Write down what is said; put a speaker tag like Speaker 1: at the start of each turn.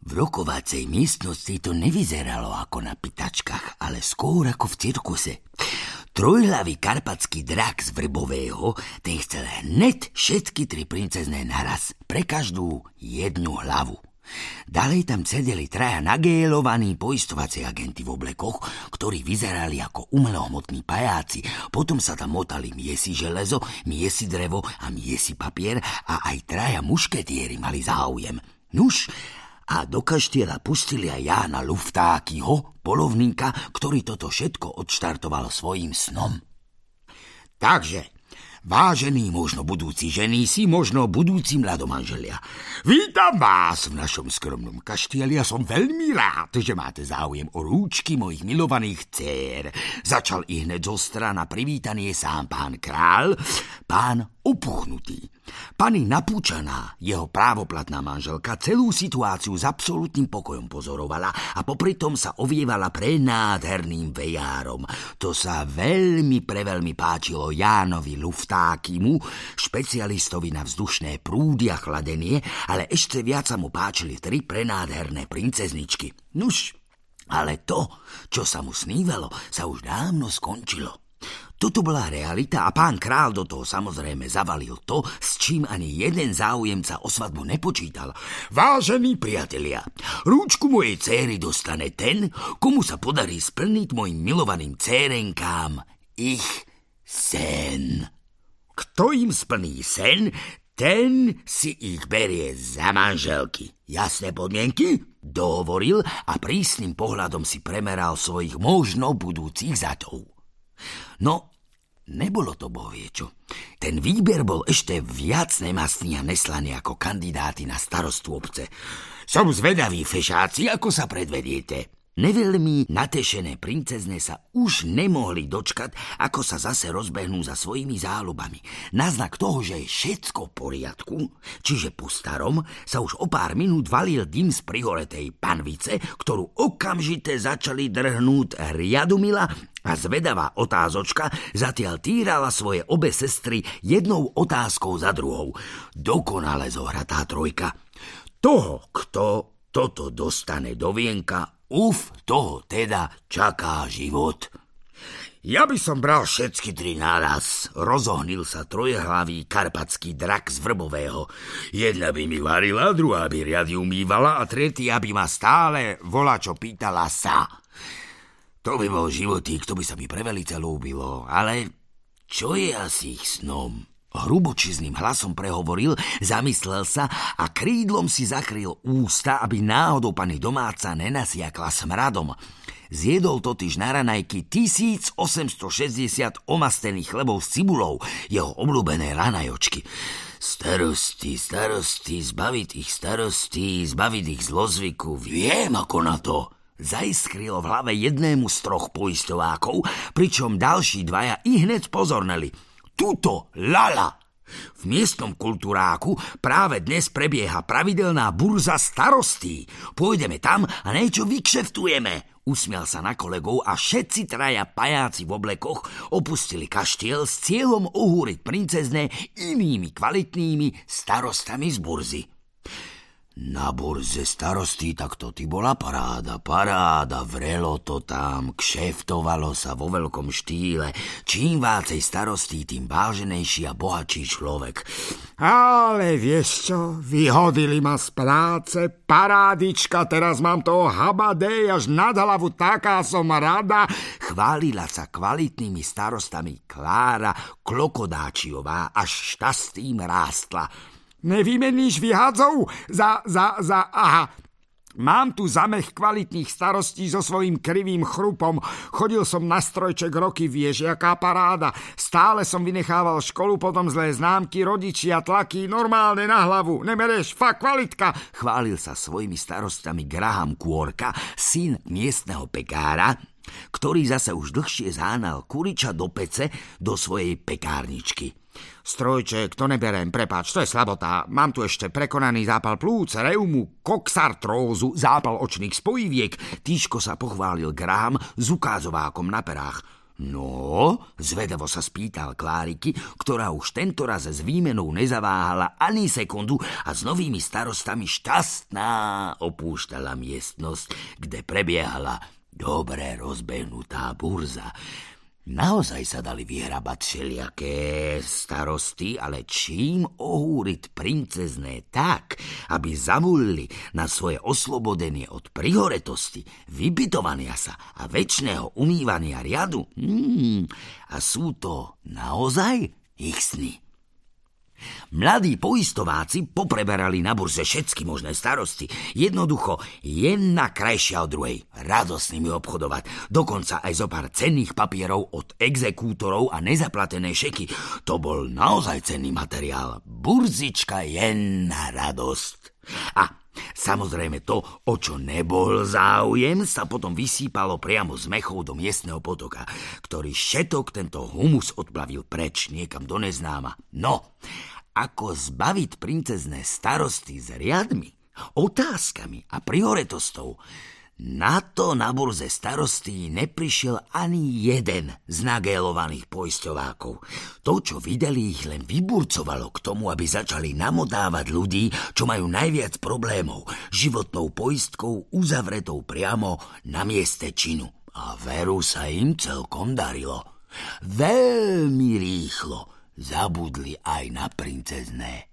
Speaker 1: V rokovacej miestnosti to nevyzeralo ako na pitačkách, ale skôr ako v cirkuse. Trojhlavý karpatský drak z Vrbového, ten chcel hned všetky tri princezné naraz, pre každú jednu hlavu. Ďalej tam sedeli traja nagélovaní poistovací agenti v oblekoch, ktorí vyzerali ako umelohmotní pajáci. Potom sa tam motali miesi železo, miesi drevo a miesi papier a aj traja mušketieri mali záujem. Nuž, a do kaštieľa pustili aj Jána Luftákyho, polovníka, ktorý toto všetko odštartoval svojim snom. Takže, vážení možno budúci žení si, možno budúci mladomanželia. Vítam vás v našom skromnom kaštieli a som veľmi rád, že máte záujem o rúčky mojich milovaných dcér. Začal i hneď zo strana privítanie sám pán král, pán opuchnutý. Pani Napúčaná, jeho právoplatná manželka, celú situáciu s absolútnym pokojom pozorovala a popri tom sa ovievala prenádherným vejárom. To sa veľmi preveľmi páčilo Jánovi Luftákimu, špecialistovi na vzdušné prúdy a chladenie, ale ešte viac sa mu páčili tri prenádherné princezničky. Nuž, ale to, čo sa mu snívalo, sa už dávno skončilo. Toto bola realita a pán král do toho samozrejme zavalil to, s čím ani jeden záujemca o svadbu nepočítal. Vážení priatelia, rúčku mojej céry dostane ten, komu sa podarí splniť mojim milovaným cérenkám ich sen. Kto im splní sen, ten si ich berie za manželky. Jasné podmienky? Dohovoril a prísnym pohľadom si premeral svojich možno budúcich zatov. No, nebolo to bohviečo. Ten výber bol ešte viac nemastný a neslaný ako kandidáti na starostu obce. Som zvedavý, fešáci, ako sa predvediete. Neveľmi natešené princezne sa už nemohli dočkať, ako sa zase rozbehnú za svojimi záľubami. Na znak toho, že je všetko v poriadku, čiže po starom, sa už o pár minút valil dym z prihoretej panvice, ktorú okamžite začali drhnúť riadumila a zvedavá otázočka zatiaľ týrala svoje obe sestry jednou otázkou za druhou. Dokonale zohratá trojka. Toho, kto toto dostane do vienka, Uf, toho teda čaká život. Ja by som bral všetky tri naraz. Rozohnil sa trojhlavý karpatský drak z Vrbového. Jedna by mi varila, druhá by riady umývala a tretia by ma stále volá, čo pýtala sa. To by bol životý, kto by sa mi prevelice lúbilo, ale čo je asi ich snom? Hrubočizným hlasom prehovoril, zamyslel sa a krídlom si zakryl ústa, aby náhodou pani domáca nenasiakla smradom. Zjedol totiž na ranajky 1860 omastených chlebov s cibulou, jeho obľúbené ranajočky. Starosti, starosti, zbaviť ich starosti, zbaviť ich zlozvyku, viem ako na to. Zaiskrilo v hlave jednému z troch poistovákov, pričom ďalší dvaja i hneď pozorneli – Tuto, lala! V miestnom kultúráku práve dnes prebieha pravidelná burza starostí. Pôjdeme tam a niečo vykšeftujeme. Usmial sa na kolegov a všetci traja pajáci v oblekoch opustili kaštiel s cieľom ohúriť princezne inými kvalitnými starostami z burzy. Na burze starostí tak to ty bola paráda, paráda, vrelo to tam, kšeftovalo sa vo veľkom štýle. Čím vácej starostí, tým váženejší a bohatší človek. Ale vieš čo, vyhodili ma z práce, parádička, teraz mám toho habadej až nad hlavu, taká som rada. Chválila sa kvalitnými starostami Klára Klokodáčiová, až šťastím rástla. Nevymeníš vyhádzov? Za, za, za, aha, Mám tu zamech kvalitných starostí so svojím krivým chrupom. Chodil som na strojček roky, vieš, jaká paráda. Stále som vynechával školu, potom zlé známky, rodičia, tlaky, normálne na hlavu. Nemereš, fakt kvalitka. Chválil sa svojimi starostami Graham Kôrka, syn miestneho pekára, ktorý zase už dlhšie zánal kuriča do pece do svojej pekárničky. Strojček, to neberem, prepáč, to je slabota. Mám tu ešte prekonaný zápal plúc, reumu, koksartrózu, zápal očných spojiviek. Týško sa pochválil Graham s ukázovákom na perách. No, zvedavo sa spýtal Kláriky, ktorá už tento raz s výmenou nezaváhala ani sekundu a s novými starostami šťastná opúštala miestnosť, kde prebiehala dobre rozbehnutá burza. Naozaj sa dali vyhrabať všelijaké starosty, ale čím ohúriť princezné tak, aby zamulili na svoje oslobodenie od prihoretosti, vybytovania sa a väčšného umývania riadu? Hmm, a sú to naozaj ich sny. Mladí poistováci popreberali na burze všetky možné starosti. Jednoducho, jedna krajšia od druhej. Radosne mi obchodovať. Dokonca aj zo pár cenných papierov od exekútorov a nezaplatené šeky. To bol naozaj cenný materiál. Burzička jedna radosť. A Samozrejme to, o čo nebol záujem, sa potom vysýpalo priamo z mechov do miestneho potoka, ktorý šetok tento humus odplavil preč niekam do neznáma. No, ako zbaviť princezné starosty s riadmi, otázkami a prioritostou, na to na burze starostí neprišiel ani jeden z nagélovaných poisťovákov. To, čo videli, ich len vyburcovalo k tomu, aby začali namodávať ľudí, čo majú najviac problémov, životnou poistkou uzavretou priamo na mieste činu. A veru sa im celkom darilo. Veľmi rýchlo zabudli aj na princezné